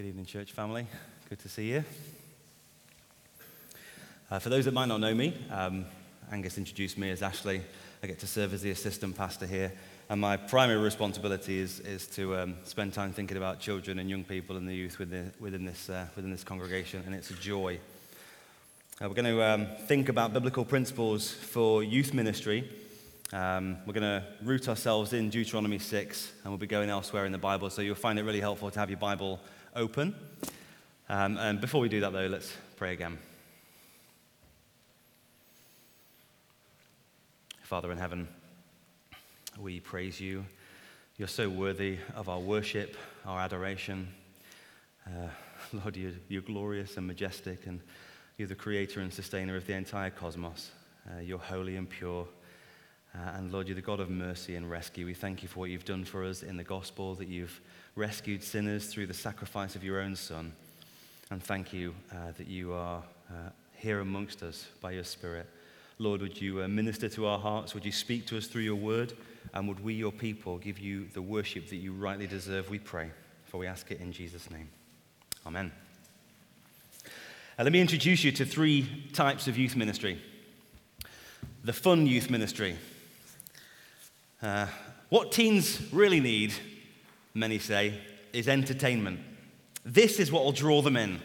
Good evening, church family. Good to see you. Uh, for those that might not know me, um, Angus introduced me as Ashley. I get to serve as the assistant pastor here. And my primary responsibility is, is to um, spend time thinking about children and young people and the youth within, within, this, uh, within this congregation, and it's a joy. Uh, we're going to um, think about biblical principles for youth ministry. Um, we're going to root ourselves in Deuteronomy 6, and we'll be going elsewhere in the Bible, so you'll find it really helpful to have your Bible open. Um, and before we do that, though, let's pray again. Father in heaven, we praise you. You're so worthy of our worship, our adoration. Uh, Lord, you're, you're, glorious and majestic, and you're the creator and sustainer of the entire cosmos. Uh, you're holy and pure. Uh, and Lord, you're the God of mercy and rescue. We thank you for what you've done for us in the gospel, that you've rescued sinners through the sacrifice of your own Son. And thank you uh, that you are uh, here amongst us by your Spirit. Lord, would you uh, minister to our hearts? Would you speak to us through your word? And would we, your people, give you the worship that you rightly deserve, we pray. For we ask it in Jesus' name. Amen. Uh, let me introduce you to three types of youth ministry the fun youth ministry. Uh, what teens really need, many say, is entertainment. This is what will draw them in.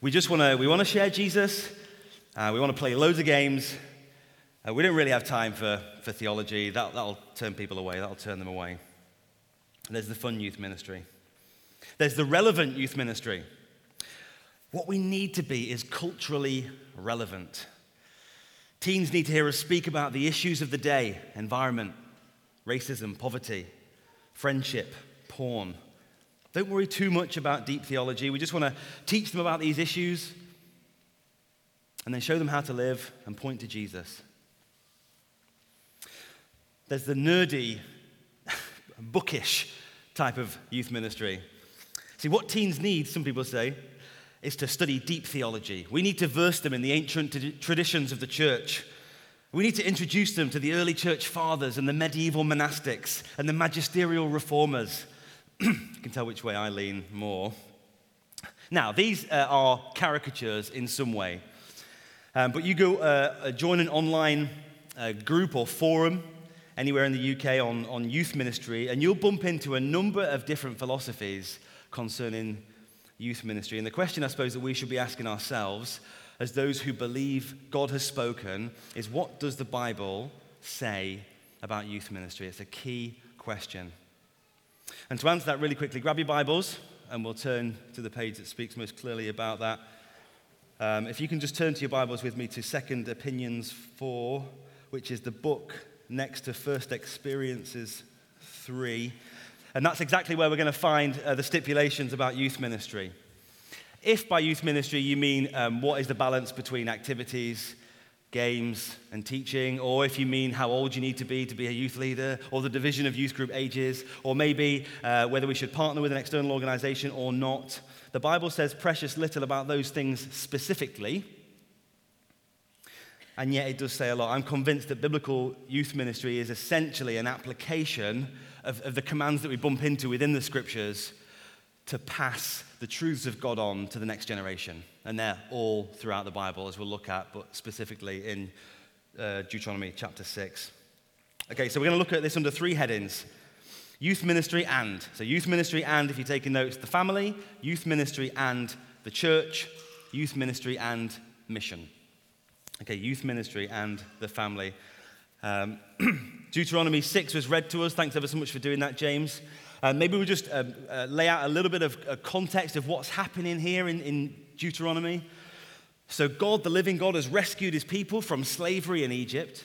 We just want to we want to share Jesus. Uh, we want to play loads of games. Uh, we don't really have time for, for theology. That, that'll turn people away. That'll turn them away. There's the fun youth ministry. There's the relevant youth ministry. What we need to be is culturally relevant. Teens need to hear us speak about the issues of the day environment, racism, poverty, friendship, porn. Don't worry too much about deep theology. We just want to teach them about these issues and then show them how to live and point to Jesus. There's the nerdy, bookish type of youth ministry. See, what teens need, some people say, is to study deep theology. We need to verse them in the ancient traditions of the church. We need to introduce them to the early church fathers and the medieval monastics and the magisterial reformers. You can tell which way I lean more. Now, these uh, are caricatures in some way. Um, but you go uh, uh join an online uh, group or forum anywhere in the UK on, on youth ministry, and you'll bump into a number of different philosophies concerning youth ministry. And the question, I suppose, that we should be asking ourselves as those who believe God has spoken is what does the Bible say about youth ministry? It's a key question. And to answer that really quickly, grab your Bibles and we'll turn to the page that speaks most clearly about that. Um, if you can just turn to your Bibles with me to Second Opinions 4, which is the book next to First Experiences 3. And that's exactly where we're going to find uh, the stipulations about youth ministry. If by youth ministry you mean um, what is the balance between activities, games, and teaching, or if you mean how old you need to be to be a youth leader, or the division of youth group ages, or maybe uh, whether we should partner with an external organization or not, the Bible says precious little about those things specifically and yet it does say a lot. I'm convinced that biblical youth ministry is essentially an application of, of the commands that we bump into within the scriptures to pass the truths of God on to the next generation. And they're all throughout the Bible, as we'll look at, but specifically in uh, Deuteronomy chapter 6. Okay, so we're going to look at this under three headings youth ministry and. So, youth ministry and, if you're taking notes, the family, youth ministry and the church, youth ministry and mission. Okay, youth ministry and the family. Um, Deuteronomy 6 was read to us. Thanks ever so much for doing that, James. Uh, maybe we'll just um, uh, lay out a little bit of uh, context of what's happening here in, in Deuteronomy. So, God, the living God, has rescued his people from slavery in Egypt.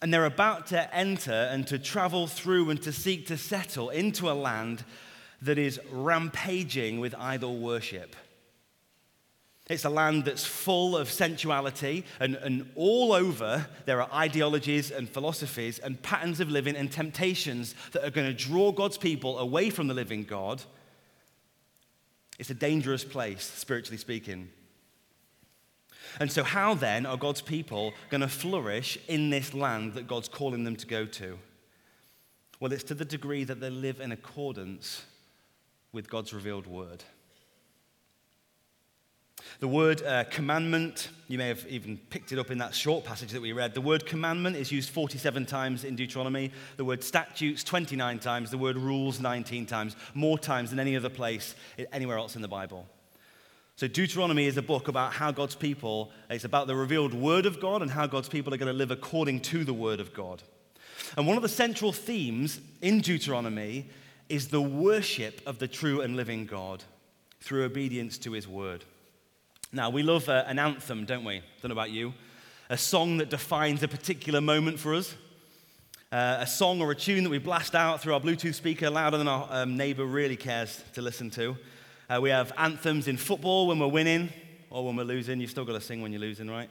And they're about to enter and to travel through and to seek to settle into a land that is rampaging with idol worship. It's a land that's full of sensuality, and, and all over there are ideologies and philosophies and patterns of living and temptations that are going to draw God's people away from the living God. It's a dangerous place, spiritually speaking. And so, how then are God's people going to flourish in this land that God's calling them to go to? Well, it's to the degree that they live in accordance with God's revealed word. The word uh, commandment, you may have even picked it up in that short passage that we read. The word commandment is used 47 times in Deuteronomy. The word statutes, 29 times. The word rules, 19 times. More times than any other place anywhere else in the Bible. So, Deuteronomy is a book about how God's people, it's about the revealed word of God and how God's people are going to live according to the word of God. And one of the central themes in Deuteronomy is the worship of the true and living God through obedience to his word. Now, we love uh, an anthem, don't we? Don't know about you. A song that defines a particular moment for us. Uh, a song or a tune that we blast out through our Bluetooth speaker louder than our um, neighbor really cares to listen to. Uh, we have anthems in football when we're winning or when we're losing. You've still got to sing when you're losing, right?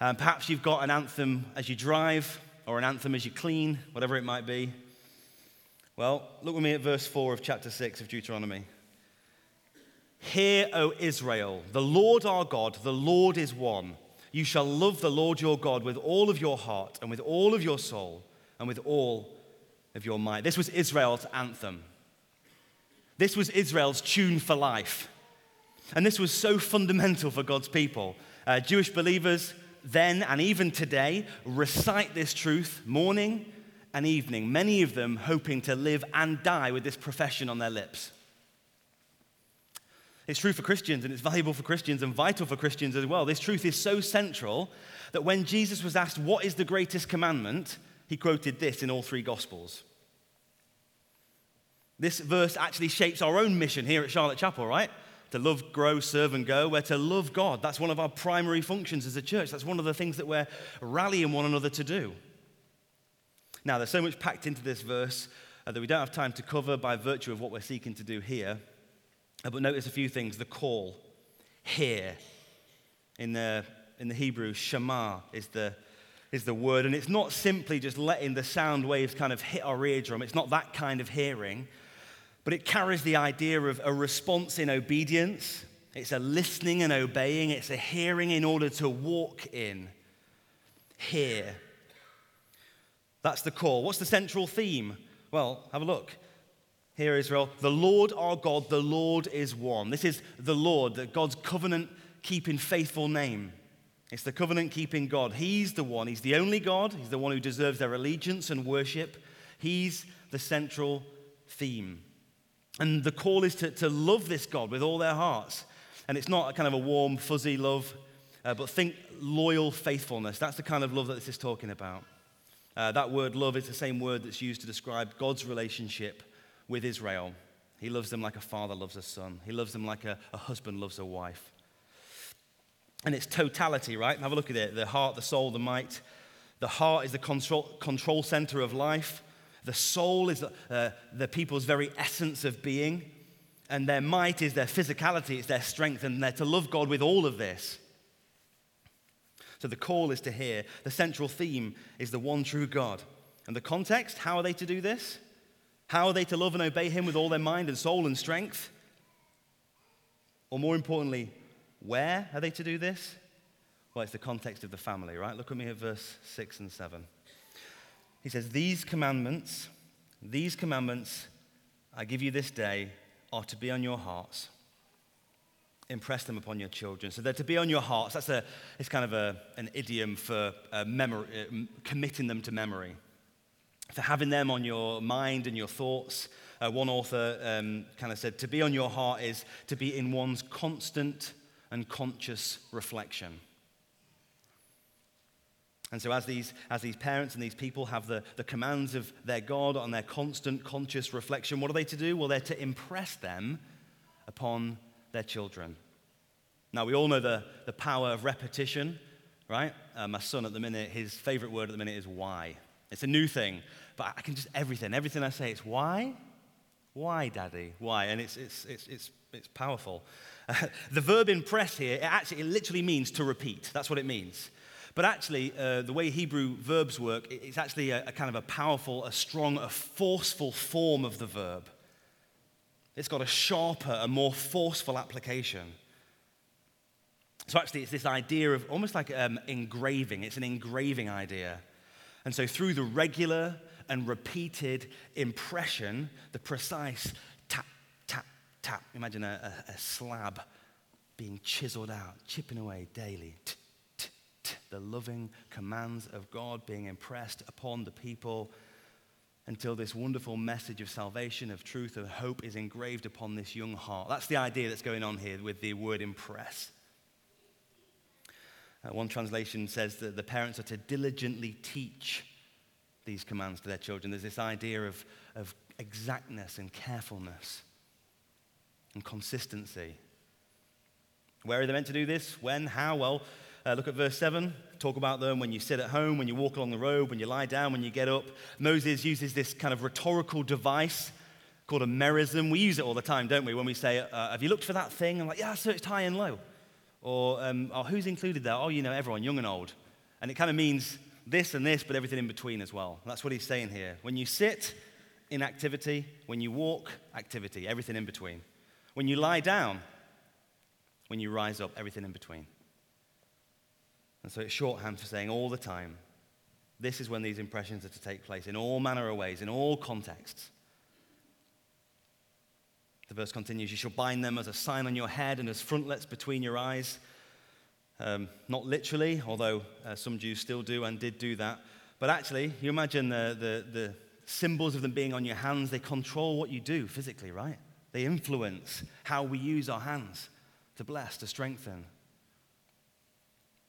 Um, perhaps you've got an anthem as you drive or an anthem as you clean, whatever it might be. Well, look with me at verse 4 of chapter 6 of Deuteronomy. Hear, O Israel, the Lord our God, the Lord is one. You shall love the Lord your God with all of your heart and with all of your soul and with all of your might. This was Israel's anthem. This was Israel's tune for life. And this was so fundamental for God's people. Uh, Jewish believers then and even today recite this truth morning and evening, many of them hoping to live and die with this profession on their lips. It's true for Christians and it's valuable for Christians and vital for Christians as well. This truth is so central that when Jesus was asked, What is the greatest commandment? he quoted this in all three Gospels. This verse actually shapes our own mission here at Charlotte Chapel, right? To love, grow, serve, and go. We're to love God. That's one of our primary functions as a church. That's one of the things that we're rallying one another to do. Now, there's so much packed into this verse uh, that we don't have time to cover by virtue of what we're seeking to do here. Uh, but notice a few things. The call, hear. In the, in the Hebrew, Shema is the, is the word. And it's not simply just letting the sound waves kind of hit our eardrum, it's not that kind of hearing, but it carries the idea of a response in obedience. It's a listening and obeying, it's a hearing in order to walk in. Hear. That's the call. What's the central theme? Well, have a look. Hear, Israel, the Lord our God, the Lord is one. This is the Lord, God's covenant keeping faithful name. It's the covenant keeping God. He's the one. He's the only God. He's the one who deserves their allegiance and worship. He's the central theme. And the call is to, to love this God with all their hearts. And it's not a kind of a warm, fuzzy love, uh, but think loyal faithfulness. That's the kind of love that this is talking about. Uh, that word love is the same word that's used to describe God's relationship with Israel. He loves them like a father loves a son, he loves them like a, a husband loves a wife. And it's totality, right? Have a look at it the heart, the soul, the might. The heart is the control, control center of life. The soul is the, uh, the people's very essence of being. And their might is their physicality, it's their strength, and they're to love God with all of this. So the call is to hear. The central theme is the one true God. And the context, how are they to do this? How are they to love and obey him with all their mind and soul and strength? Or more importantly, where are they to do this? Well, it's the context of the family, right? Look at me at verse 6 and 7. He says, These commandments, these commandments I give you this day are to be on your hearts. Impress them upon your children. So they're to be on your hearts. That's a, it's kind of a, an idiom for uh, memory, uh, committing them to memory for having them on your mind and your thoughts. Uh, one author um, kind of said, to be on your heart is to be in one's constant and conscious reflection. And so, as these, as these parents and these people have the, the commands of their God on their constant conscious reflection, what are they to do? Well, they're to impress them upon their children. Now, we all know the, the power of repetition, right? Uh, my son at the minute, his favorite word at the minute is why. It's a new thing, but I can just everything, everything I say, it's why? Why, Daddy? Why? And it's, it's, it's, it's, it's powerful. The verb impress here, it actually, it literally means to repeat. That's what it means. But actually, uh, the way Hebrew verbs work, it's actually a, a kind of a powerful, a strong, a forceful form of the verb. It's got a sharper, a more forceful application. So actually, it's this idea of almost like um, engraving. It's an engraving idea. And so, through the regular and repeated impression, the precise tap, tap, tap, imagine a, a, a slab being chiseled out, chipping away daily. The loving commands of God being impressed upon the people until this wonderful message of salvation, of truth, and hope is engraved upon this young heart. That's the idea that's going on here with the word impress. Uh, one translation says that the parents are to diligently teach these commands to their children. There's this idea of, of exactness and carefulness and consistency. Where are they meant to do this? When? How? Well, uh, look at verse 7. Talk about them when you sit at home, when you walk along the road, when you lie down, when you get up. Moses uses this kind of rhetorical device called a merism. We use it all the time, don't we? When we say, uh, Have you looked for that thing? I'm like, Yeah, I searched high and low. Or, um, oh, who's included there? Oh, you know, everyone, young and old. And it kind of means this and this, but everything in between as well. That's what he's saying here. When you sit, in activity. When you walk, activity. Everything in between. When you lie down, when you rise up, everything in between. And so it's shorthand for saying all the time, this is when these impressions are to take place in all manner of ways, in all contexts. The verse continues You shall bind them as a sign on your head and as frontlets between your eyes. Um, not literally, although uh, some Jews still do and did do that. But actually, you imagine the, the, the symbols of them being on your hands, they control what you do physically, right? They influence how we use our hands to bless, to strengthen.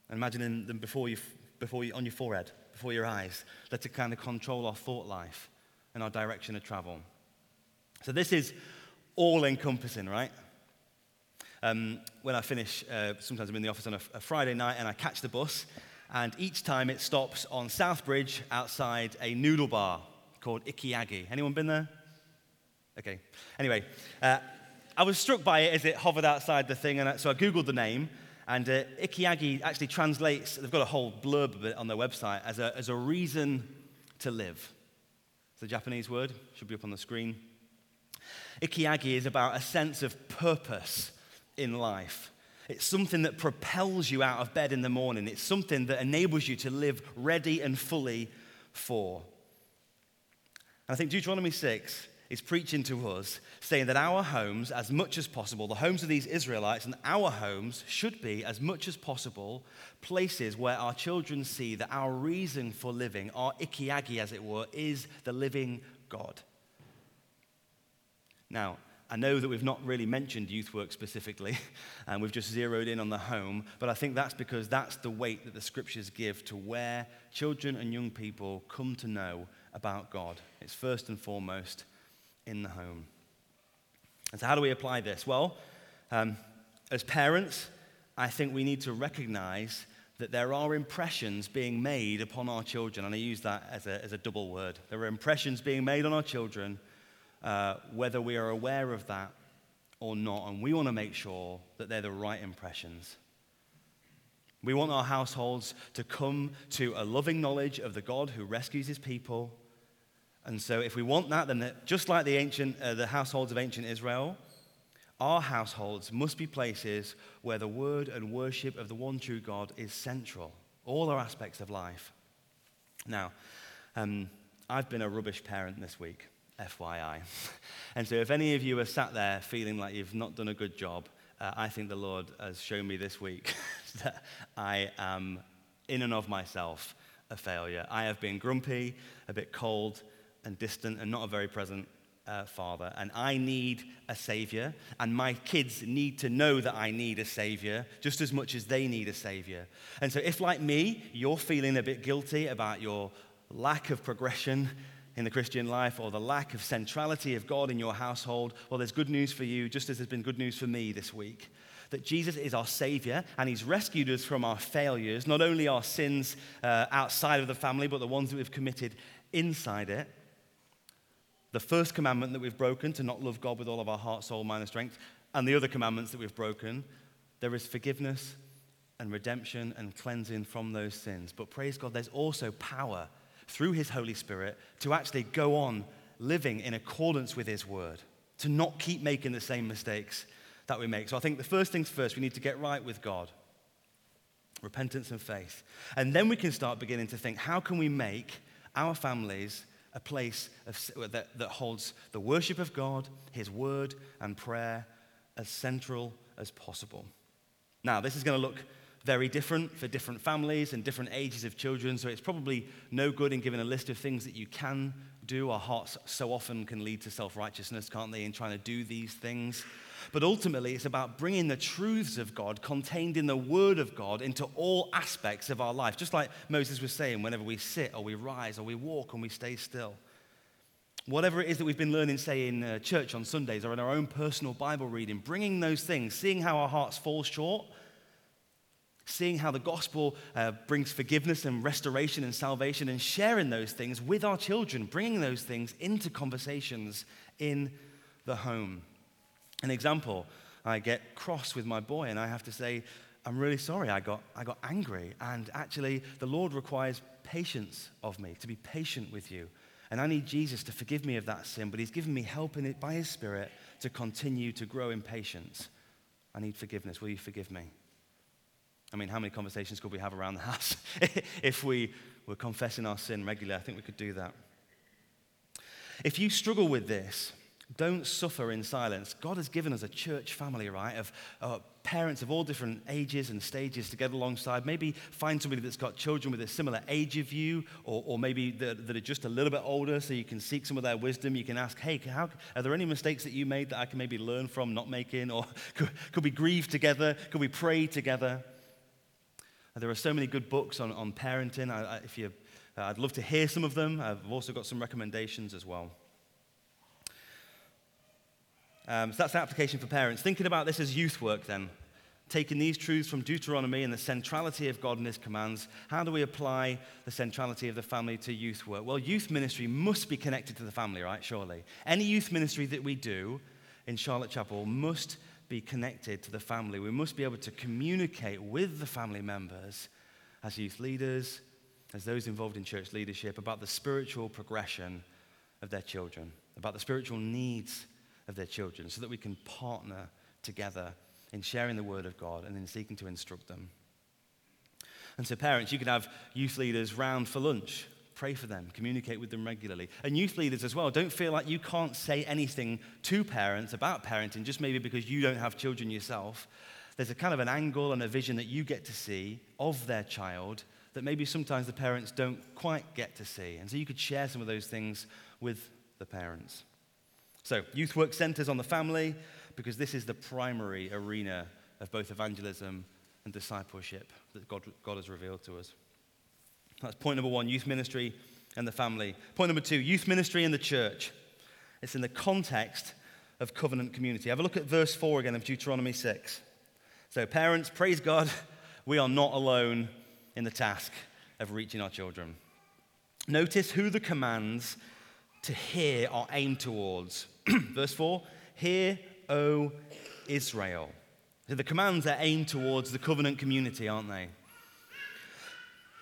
And imagine them before you, before you, on your forehead, before your eyes, that to kind of control our thought life and our direction of travel. So this is all encompassing, right? Um, when I finish, uh, sometimes I'm in the office on a, a, Friday night and I catch the bus, and each time it stops on Southbridge outside a noodle bar called Iki-Agi. Anyone been there? Okay. Anyway, uh, I was struck by it as it hovered outside the thing, and I, so I Googled the name, and uh, Iki-Agi actually translates, they've got a whole blurb of it on their website, as a, as a reason to live. It's a Japanese word, should be up on the screen. Iki-Agi is about a sense of purpose in life. It's something that propels you out of bed in the morning. It's something that enables you to live ready and fully for. And I think Deuteronomy 6 is preaching to us, saying that our homes, as much as possible, the homes of these Israelites and our homes should be, as much as possible, places where our children see that our reason for living, our Iki-Agi, as it were, is the living God. Now, I know that we've not really mentioned youth work specifically, and we've just zeroed in on the home, but I think that's because that's the weight that the scriptures give to where children and young people come to know about God. It's first and foremost in the home. And so, how do we apply this? Well, um, as parents, I think we need to recognize that there are impressions being made upon our children, and I use that as a, as a double word. There are impressions being made on our children uh, whether we are aware of that or not. And we want to make sure that they're the right impressions. We want our households to come to a loving knowledge of the God who rescues his people. And so, if we want that, then just like the, ancient, uh, the households of ancient Israel, our households must be places where the word and worship of the one true God is central, all our aspects of life. Now, um, I've been a rubbish parent this week. FYI. and so, if any of you are sat there feeling like you've not done a good job, uh, I think the Lord has shown me this week that I am, in and of myself, a failure. I have been grumpy, a bit cold and distant, and not a very present uh, father. And I need a savior. And my kids need to know that I need a savior just as much as they need a savior. And so, if like me, you're feeling a bit guilty about your lack of progression in the Christian life or the lack of centrality of God in your household, well, there's good news for you, just as there's been good news for me this week. That Jesus is our Savior and He's rescued us from our failures, not only our sins uh, outside of the family, but the ones that we've committed inside it. The first commandment that we've broken, to not love God with all of our heart, soul, mind, and strength, and the other commandments that we've broken, there is forgiveness and redemption and cleansing from those sins. But praise God, there's also power through His Holy Spirit to actually go on living in accordance with His word, to not keep making the same mistakes that we make. So I think the first things first, we need to get right with God repentance and faith. And then we can start beginning to think how can we make our families a place of, uh, that, that holds the worship of God, His word, and prayer as central as possible. Now, this is going to look very different for different families and different ages of children, so it's probably no good in giving a list of things that you can do. Our hearts so often can lead to self righteousness, can't they, in trying to do these things. But ultimately, it's about bringing the truths of God contained in the Word of God into all aspects of our life. Just like Moses was saying, whenever we sit or we rise or we walk and we stay still. Whatever it is that we've been learning, say, in uh, church on Sundays or in our own personal Bible reading, bringing those things, seeing how our hearts fall short, seeing how the gospel uh, brings forgiveness and restoration and salvation, and sharing those things with our children, bringing those things into conversations in the home. An example, I get cross with my boy, and I have to say, I'm really sorry, I got, I got angry. And actually, the Lord requires patience of me, to be patient with you. And I need Jesus to forgive me of that sin, but He's given me help in it by His Spirit to continue to grow in patience. I need forgiveness. Will you forgive me? I mean, how many conversations could we have around the house if we were confessing our sin regularly? I think we could do that. If you struggle with this, don't suffer in silence. God has given us a church family, right, of uh, parents of all different ages and stages to get alongside. Maybe find somebody that's got children with a similar age of you, or, or maybe that, that, are just a little bit older so you can seek some of their wisdom. You can ask, hey, how, are there any mistakes that you made that I can maybe learn from not making? Or could, could we grieve together? Could we pray together? There are so many good books on, on parenting. I, I, if you, uh, I'd love to hear some of them. I've also got some recommendations as well. Um, so that's the application for parents. Thinking about this as youth work, then, taking these truths from Deuteronomy and the centrality of God and His commands, how do we apply the centrality of the family to youth work? Well, youth ministry must be connected to the family, right? Surely. Any youth ministry that we do in Charlotte Chapel must be connected to the family. We must be able to communicate with the family members as youth leaders, as those involved in church leadership, about the spiritual progression of their children, about the spiritual needs of their children so that we can partner together in sharing the word of God and in seeking to instruct them. And so, parents, you could have youth leaders round for lunch. Pray for them, communicate with them regularly. And youth leaders as well, don't feel like you can't say anything to parents about parenting just maybe because you don't have children yourself. There's a kind of an angle and a vision that you get to see of their child that maybe sometimes the parents don't quite get to see. And so you could share some of those things with the parents. So, youth work centers on the family because this is the primary arena of both evangelism and discipleship that God, God has revealed to us. That's point number one youth ministry and the family. Point number two youth ministry in the church. It's in the context of covenant community. Have a look at verse 4 again of Deuteronomy 6. So, parents, praise God, we are not alone in the task of reaching our children. Notice who the commands to hear are aimed towards. Verse 4 Hear, O Israel. So the commands are aimed towards the covenant community, aren't they?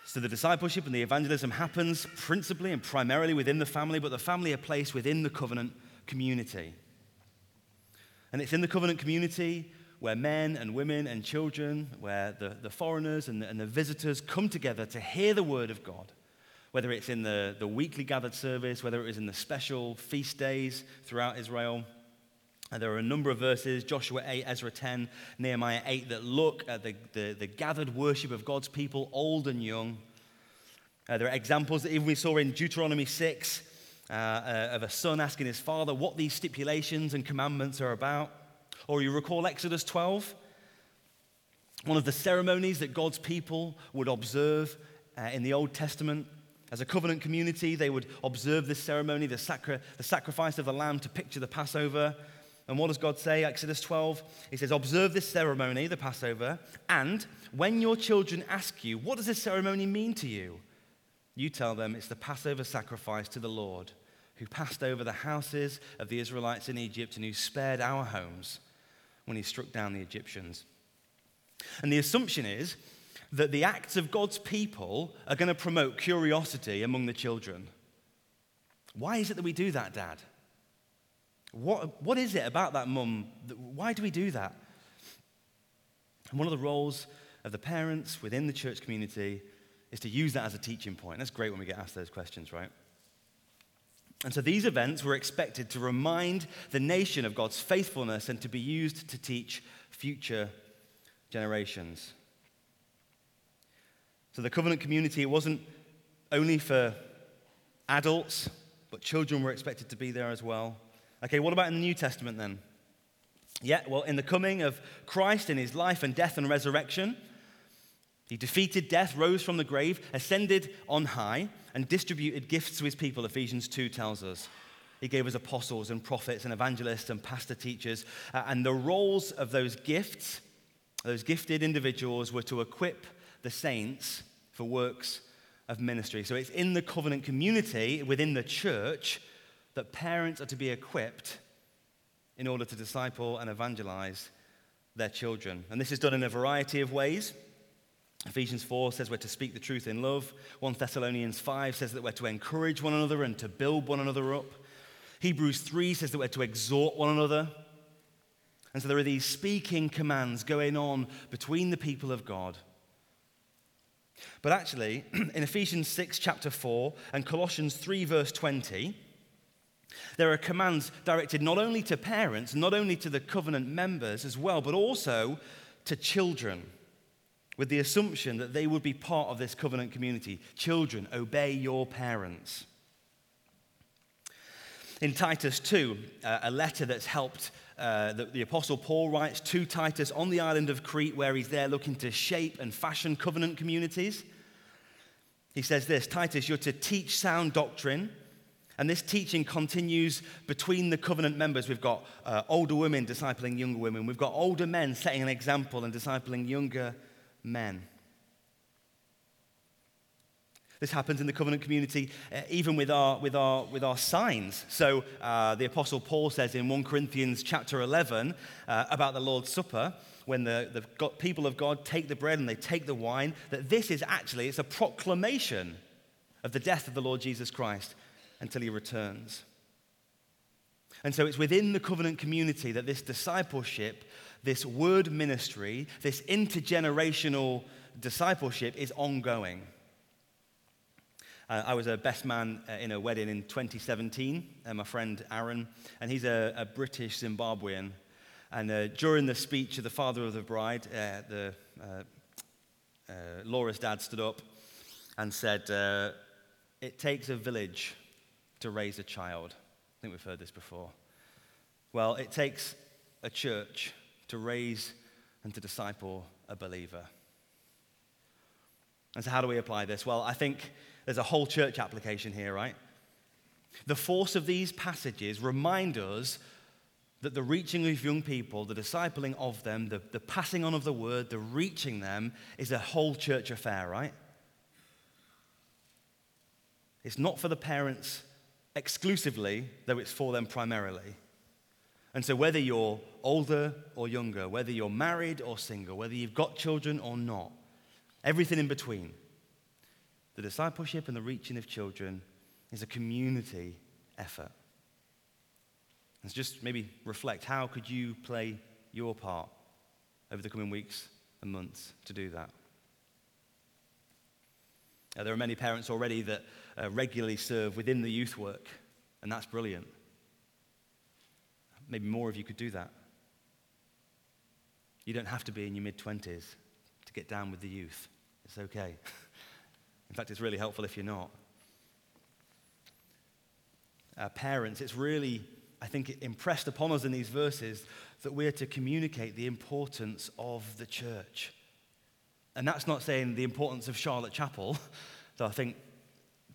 So the discipleship and the evangelism happens principally and primarily within the family, but the family are placed within the covenant community. And it's in the covenant community where men and women and children, where the, the foreigners and the, and the visitors come together to hear the word of God whether it's in the, the weekly gathered service, whether it was in the special feast days throughout Israel. There are a number of verses, Joshua 8, Ezra 10, Nehemiah 8, that look at the, the, the gathered worship of God's people, old and young. Uh, there are examples that even we saw in Deuteronomy 6 uh, uh, of a son asking his father what these stipulations and commandments are about. Or you recall Exodus 12, one of the ceremonies that God's people would observe uh, in the Old Testament as a covenant community, they would observe this ceremony, the, sacri- the sacrifice of the lamb to picture the Passover. And what does God say? Exodus 12. He says, Observe this ceremony, the Passover, and when your children ask you, What does this ceremony mean to you? You tell them it's the Passover sacrifice to the Lord, who passed over the houses of the Israelites in Egypt and who spared our homes when he struck down the Egyptians. And the assumption is that the acts of God's people are going to promote curiosity among the children. Why is it that we do that, Dad? What, what is it about that mum? Why do we do that? And one of the roles of the parents within the church community is to use that as a teaching point. That's great when we get asked those questions, right? And so these events were expected to remind the nation of God's faithfulness and to be used to teach future generations. So the covenant community, it wasn't only for adults, but children were expected to be there as well. Okay, what about in the New Testament then? Yeah, well, in the coming of Christ in his life and death and resurrection, he defeated death, rose from the grave, ascended on high, and distributed gifts to his people, Ephesians 2 tells us. He gave us apostles and prophets and evangelists and pastor teachers. Uh, and the roles of those gifts, those gifted individuals, were to equip the saints for works of ministry. So it's in the covenant community, within the church, that parents are to be equipped in order to disciple and evangelize their children. And this is done in a variety of ways. Ephesians 4 says we're to speak the truth in love. 1 Thessalonians 5 says that we're to encourage one another and to build one another up. Hebrews 3 says that we're to exhort one another. And so there are these speaking commands going on between the people of God. But actually, in Ephesians 6, chapter 4, and Colossians 3, verse 20, there are commands directed not only to parents, not only to the covenant members as well, but also to children, with the assumption that they would be part of this covenant community. Children, obey your parents. In Titus 2, uh, a letter that's helped uh, the Apostle Paul writes to Titus on the island of Crete, where he's there looking to shape and fashion covenant communities. He says this Titus, you're to teach sound doctrine. And this teaching continues between the covenant members. We've got uh, older women discipling younger women. We've got older men setting an example and discipling younger men. This happens in the covenant community, uh, even with our, with, our, with our signs. So uh, the Apostle Paul says in 1 Corinthians chapter 11 uh, about the Lord's Supper, when the, the God, people of God take the bread and they take the wine, that this is actually, it's a proclamation of the death of the Lord Jesus Christ until he returns. And so it's within the covenant community that this discipleship, this word ministry, this intergenerational discipleship is ongoing. Uh, I was a best man uh, in a wedding in 2017, uh, my friend Aaron, and he's a, a British Zimbabwean. And uh, during the speech of the father of the bride, uh, the, Laura's dad stood up and said, It takes a village to raise a child. I think we've heard this before. Well, it takes a church to raise and to disciple a believer. And so, how do we apply this? Well, I think there's a whole church application here, right? The force of these passages remind us that the reaching of young people, the discipling of them, the, the passing on of the word, the reaching them is a whole church affair, right? It's not for the parents exclusively, though it's for them primarily. And so, whether you're older or younger, whether you're married or single, whether you've got children or not, everything in between, the discipleship and the reaching of children is a community effort. Let's just maybe reflect how could you play your part over the coming weeks and months to do that? Uh, there are many parents already that uh, regularly serve within the youth work, and that's brilliant. Maybe more of you could do that. You don't have to be in your mid 20s to get down with the youth. It's okay. In fact, it's really helpful if you're not. Parents, it's really, I think, impressed upon us in these verses that we're to communicate the importance of the church. And that's not saying the importance of Charlotte Chapel, though I think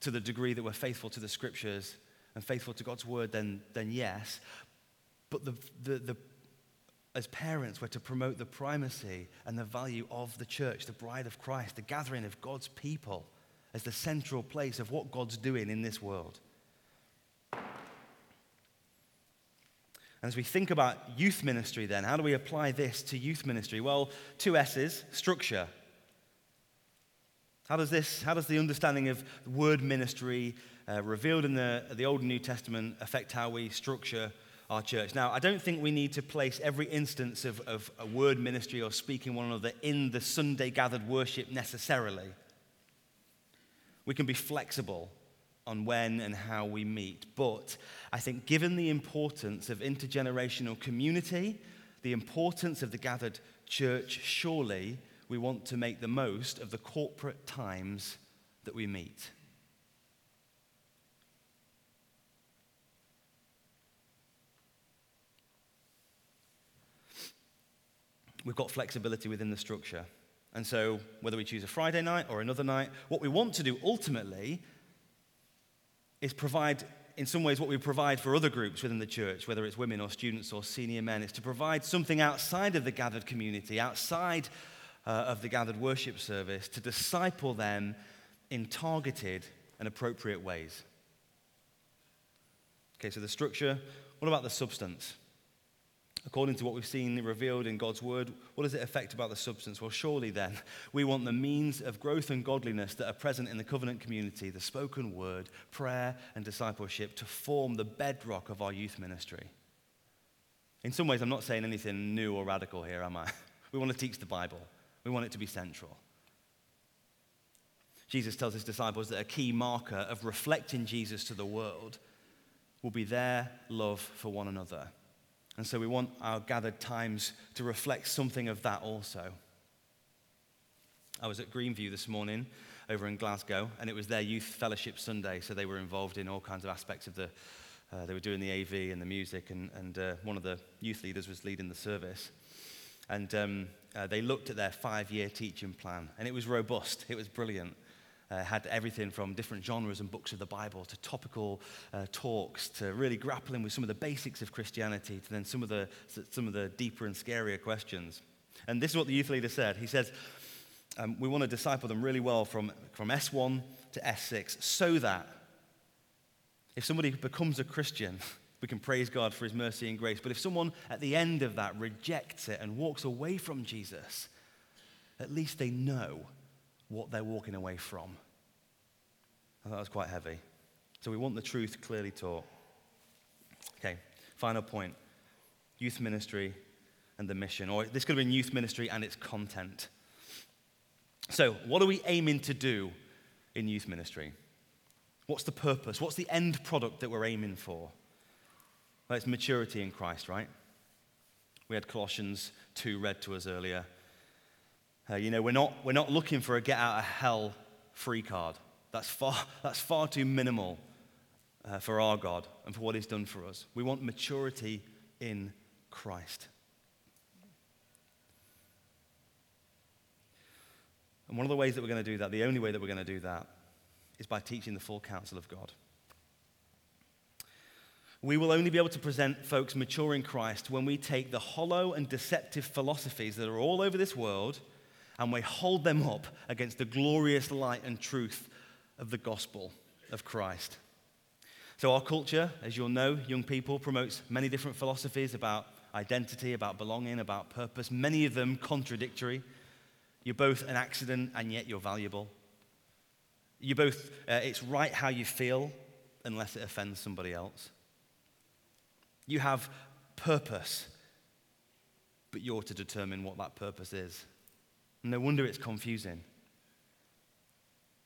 to the degree that we're faithful to the scriptures and faithful to God's word, then, then yes. But the, the, the, as parents, we're to promote the primacy and the value of the church, the bride of Christ, the gathering of God's people as the central place of what God's doing in this world. And as we think about youth ministry, then, how do we apply this to youth ministry? Well, two S's structure. How does this, how does the understanding of word ministry uh, revealed in the, the Old and New Testament affect how we structure our church? Now, I don't think we need to place every instance of, of a word ministry or speaking one another in the Sunday gathered worship necessarily. We can be flexible on when and how we meet. But I think, given the importance of intergenerational community, the importance of the gathered church, surely we want to make the most of the corporate times that we meet. We've got flexibility within the structure. And so, whether we choose a Friday night or another night, what we want to do ultimately is provide, in some ways, what we provide for other groups within the church, whether it's women or students or senior men, is to provide something outside of the gathered community, outside uh, of the gathered worship service, to disciple them in targeted and appropriate ways. Okay, so the structure. What about the substance? according to what we've seen revealed in God's word, what does it affect about the substance? Well, surely then, we want the means of growth and godliness that are present in the covenant community, the spoken word, prayer, and discipleship to form the bedrock of our youth ministry. In some ways, I'm not saying anything new or radical here, am I? We want to teach the Bible, we want it to be central. Jesus tells his disciples that a key marker of reflecting Jesus to the world will be their love for one another. And so we want our gathered times to reflect something of that also. I was at Greenview this morning over in Glasgow, and it was their youth fellowship Sunday, so they were involved in all kinds of aspects of the. Uh, they were doing the AV and the music, and, and uh, one of the youth leaders was leading the service. And um, uh, they looked at their five year teaching plan, and it was robust, it was brilliant uh, had everything from different genres and books of the Bible to topical uh, talks to really grappling with some of the basics of Christianity to then some of, the, some of the deeper and scarier questions. And this is what the youth leader said. He says, um, We want to disciple them really well from, from S1 to S6 so that if somebody becomes a Christian, we can praise God for his mercy and grace. But if someone at the end of that rejects it and walks away from Jesus, at least they know what they're walking away from. I thought that was quite heavy. So we want the truth clearly taught. Okay, final point youth ministry and the mission. Or this could have been youth ministry and its content. So, what are we aiming to do in youth ministry? What's the purpose? What's the end product that we're aiming for? It's maturity in Christ, right? We had Colossians 2 read to us earlier. Uh, you know, we're not, we're not looking for a get out of hell free card. That's far, that's far too minimal uh, for our God and for what He's done for us. We want maturity in Christ. And one of the ways that we're going to do that, the only way that we're going to do that, is by teaching the full counsel of God. We will only be able to present folks mature in Christ when we take the hollow and deceptive philosophies that are all over this world and we hold them up against the glorious light and truth of the gospel of Christ. So, our culture, as you'll know, young people, promotes many different philosophies about identity, about belonging, about purpose, many of them contradictory. You're both an accident and yet you're valuable. You're both, uh, it's right how you feel unless it offends somebody else. You have purpose, but you're to determine what that purpose is. No wonder it's confusing.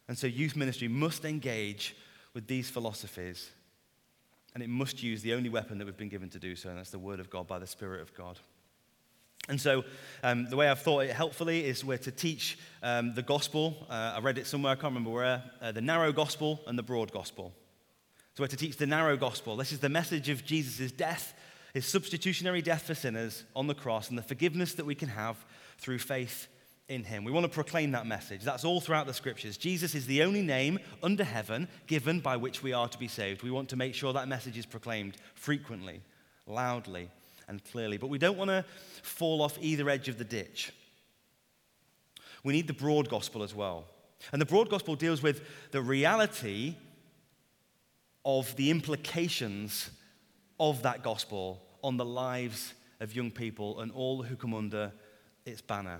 And so, youth ministry must engage with these philosophies, and it must use the only weapon that we've been given to do so, and that's the Word of God by the Spirit of God. And so, um, the way I've thought it helpfully is we're to teach um, the gospel. Uh, I read it somewhere, I can't remember where, uh, the narrow gospel and the broad gospel. So, we're to teach the narrow gospel. This is the message of Jesus' death, his substitutionary death for sinners on the cross, and the forgiveness that we can have through faith in him. We want to proclaim that message. That's all throughout the scriptures. Jesus is the only name under heaven given by which we are to be saved. We want to make sure that message is proclaimed frequently, loudly, and clearly. But we don't want to fall off either edge of the ditch. We need the broad gospel as well. And the broad gospel deals with the reality of the implications of that gospel on the lives of young people and all who come under its banner.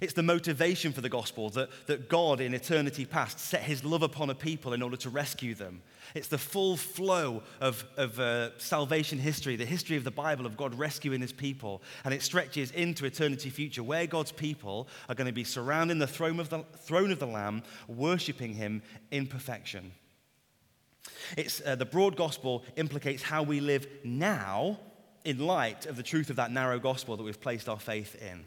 It's the motivation for the gospel that, that God in eternity past set his love upon a people in order to rescue them. It's the full flow of, of uh, salvation history, the history of the Bible of God rescuing his people. And it stretches into eternity future, where God's people are going to be surrounding the throne of the, throne of the Lamb, worshiping him in perfection. It's, uh, the broad gospel implicates how we live now in light of the truth of that narrow gospel that we've placed our faith in.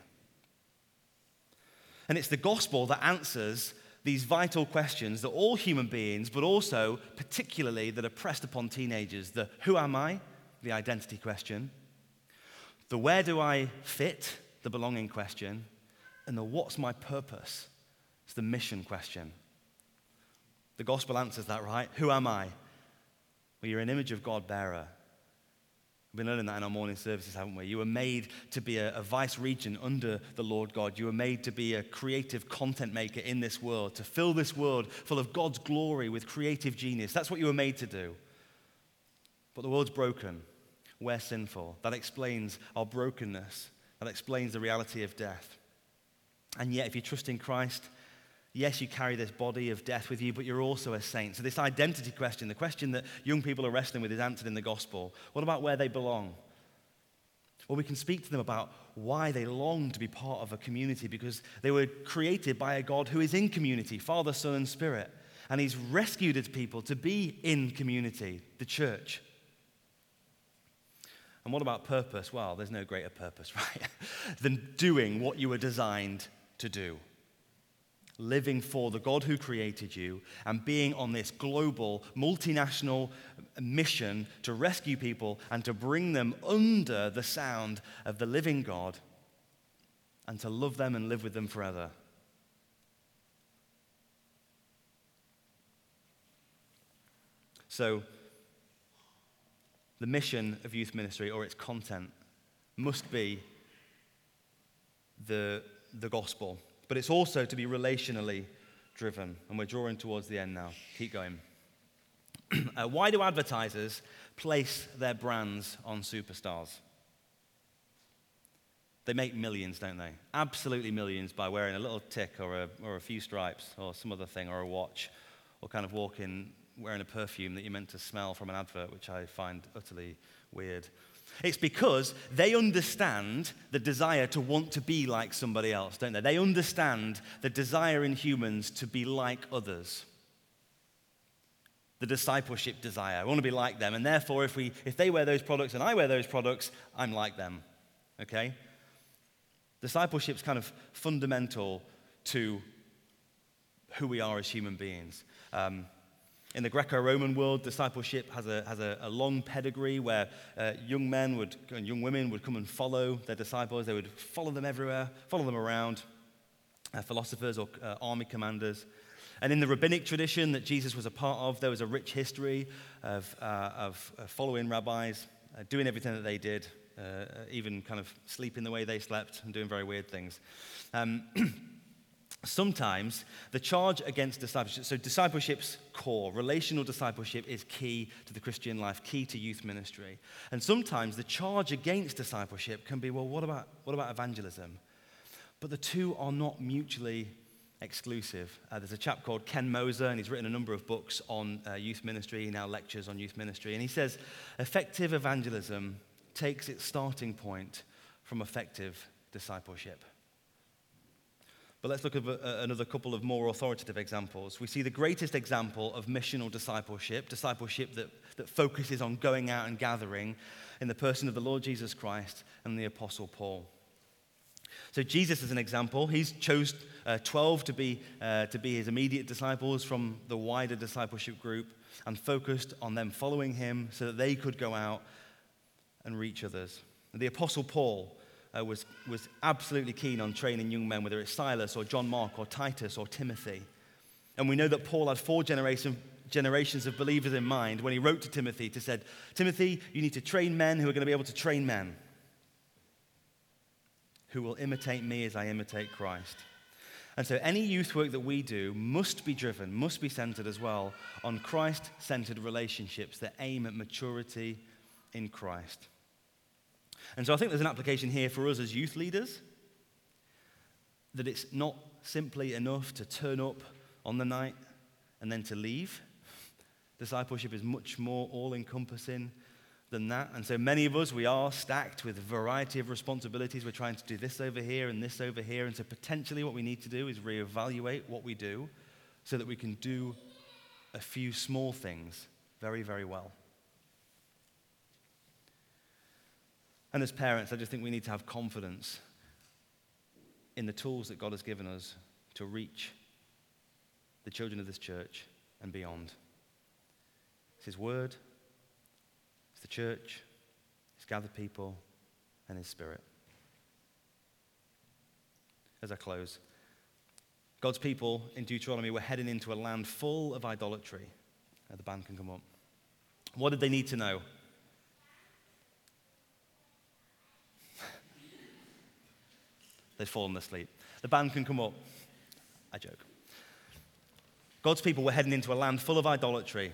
And it's the gospel that answers these vital questions that all human beings, but also particularly that are pressed upon teenagers the who am I, the identity question, the where do I fit, the belonging question, and the what's my purpose, it's the mission question. The gospel answers that, right? Who am I? Well, you're an image of God bearer. We've been learning that in our morning services, haven't we? You were made to be a, a, vice regent under the Lord God. You were made to be a creative content maker in this world, to fill this world full of God's glory with creative genius. That's what you were made to do. But the world's broken. We're sinful. That explains our brokenness. That explains the reality of death. And yet, if you trust in Christ, Yes, you carry this body of death with you, but you're also a saint. So, this identity question, the question that young people are wrestling with, is answered in the gospel. What about where they belong? Well, we can speak to them about why they long to be part of a community because they were created by a God who is in community Father, Son, and Spirit. And He's rescued His people to be in community, the church. And what about purpose? Well, there's no greater purpose, right? than doing what you were designed to do living for the God who created you and being on this global, multinational mission to rescue people and to bring them under the sound of the living God and to love them and live with them forever. So, the mission of youth ministry or its content must be the, the gospel but it's also to be relationally driven. And we're drawing towards the end now. Keep going. uh, why do advertisers place their brands on superstars? They make millions, don't they? Absolutely millions by wearing a little tick or a, or a few stripes or some other thing or a watch or kind of walking wearing a perfume that you're meant to smell from an advert, which I find utterly weird. It's because they understand the desire to want to be like somebody else, don't they? They understand the desire in humans to be like others. The discipleship desire. I want to be like them. And therefore, if, we, if they wear those products and I wear those products, I'm like them. Okay? Discipleship's kind of fundamental to who we are as human beings. Um, in the Greco Roman world, discipleship has a, has a, a long pedigree where uh, young men would, and young women would come and follow their disciples. They would follow them everywhere, follow them around, uh, philosophers or uh, army commanders. And in the rabbinic tradition that Jesus was a part of, there was a rich history of, uh, of uh, following rabbis, uh, doing everything that they did, even kind of sleeping the way they slept and doing very weird things. Um, sometimes the charge against discipleship, so discipleship's core, relational discipleship is key to the Christian life, key to youth ministry. And sometimes the charge against discipleship can be, well, what about, what about evangelism? But the two are not mutually exclusive. Uh, there's a chap called Ken Moser, and he's written a number of books on uh, youth ministry. He now lectures on youth ministry. And he says effective evangelism takes its starting point from effective discipleship. But let's look at another couple of more authoritative examples. We see the greatest example of missional discipleship, discipleship that, that focuses on going out and gathering, in the person of the Lord Jesus Christ and the Apostle Paul. So, Jesus is an example. He's chose uh, 12 to be, uh, to be his immediate disciples from the wider discipleship group and focused on them following him so that they could go out and reach others. And the Apostle Paul uh, was, was absolutely keen on training young men, whether it's Silas or John Mark or Titus or Timothy. And we know that Paul had four generation, generations of believers in mind when he wrote to Timothy to said, Timothy, you need to train men who are going to be able to train men, who will imitate me as I imitate Christ. And so any youth work that we do must be driven, must be centered as well on Christ centered relationships that aim at maturity in Christ. And so I think there's an application here for us as youth leaders that it's not simply enough to turn up on the night and then to leave. Discipleship is much more all encompassing than that. And so many of us, we are stacked with a variety of responsibilities. We're trying to do this over here and this over here. And so potentially what we need to do is reevaluate what we do so that we can do a few small things very, very well. And as parents, I just think we need to have confidence in the tools that God has given us to reach the children of this church and beyond. It's His Word, it's the church, it's gathered people, and His Spirit. As I close, God's people in Deuteronomy were heading into a land full of idolatry. Uh, the band can come up. What did they need to know? They'd fallen asleep. The band can come up. I joke. God's people were heading into a land full of idolatry,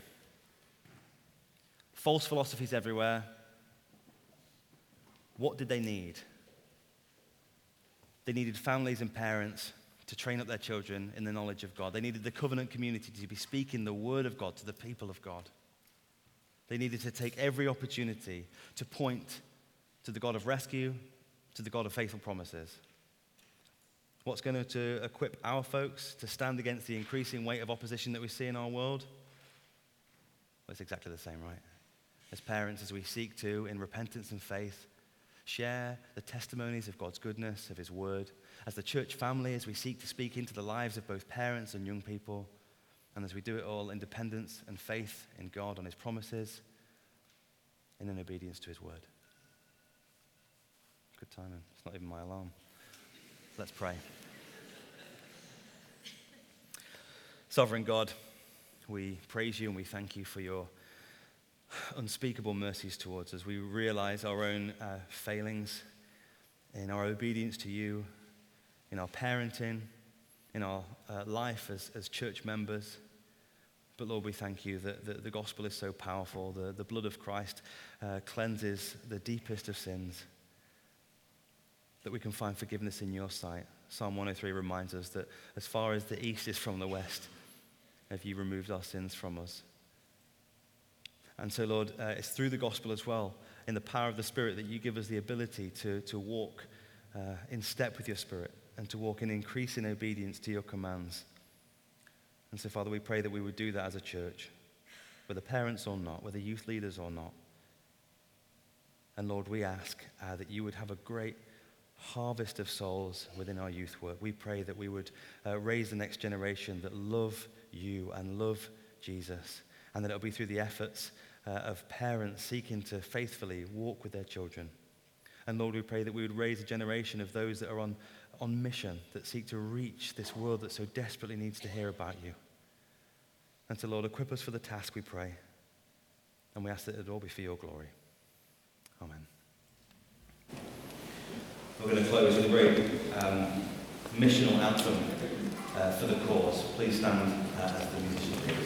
false philosophies everywhere. What did they need? They needed families and parents to train up their children in the knowledge of God. They needed the covenant community to be speaking the word of God to the people of God. They needed to take every opportunity to point to the God of rescue, to the God of faithful promises. What's going to equip our folks to stand against the increasing weight of opposition that we see in our world? Well, it's exactly the same, right? As parents, as we seek to, in repentance and faith, share the testimonies of God's goodness, of His word, as the church family, as we seek to speak into the lives of both parents and young people, and as we do it all in dependence and faith in God on His promises, and in obedience to His word. Good timing. It's not even my alarm. Let's pray. Sovereign God, we praise you and we thank you for your unspeakable mercies towards us. We realize our own uh, failings in our obedience to you, in our parenting, in our uh, life as, as church members. But Lord, we thank you that, the gospel is so powerful. The, the blood of Christ uh, cleanses the deepest of sins that we can find forgiveness in your sight. Psalm 103 reminds us that as far as the east is from the west, have you removed our sins from us. And so, Lord, uh, it's through the gospel as well, in the power of the Spirit, that you give us the ability to, to walk uh, in step with your Spirit and to walk in increasing obedience to your commands. And so, Father, we pray that we would do that as a church, whether parents or not, whether youth leaders or not. And Lord, we ask uh, that you would have a great harvest of souls within our youth work. We pray that we would uh, raise the next generation that love you and love Jesus, and that it'll be through the efforts uh, of parents seeking to faithfully walk with their children. And Lord, we pray that we would raise a generation of those that are on, on mission, that seek to reach this world that so desperately needs to hear about you. And so, Lord, equip us for the task, we pray. And we ask that it all be for your glory. Amen. We're going to close with a great um, missional anthem uh, for the cause. Please stand uh, as the musician.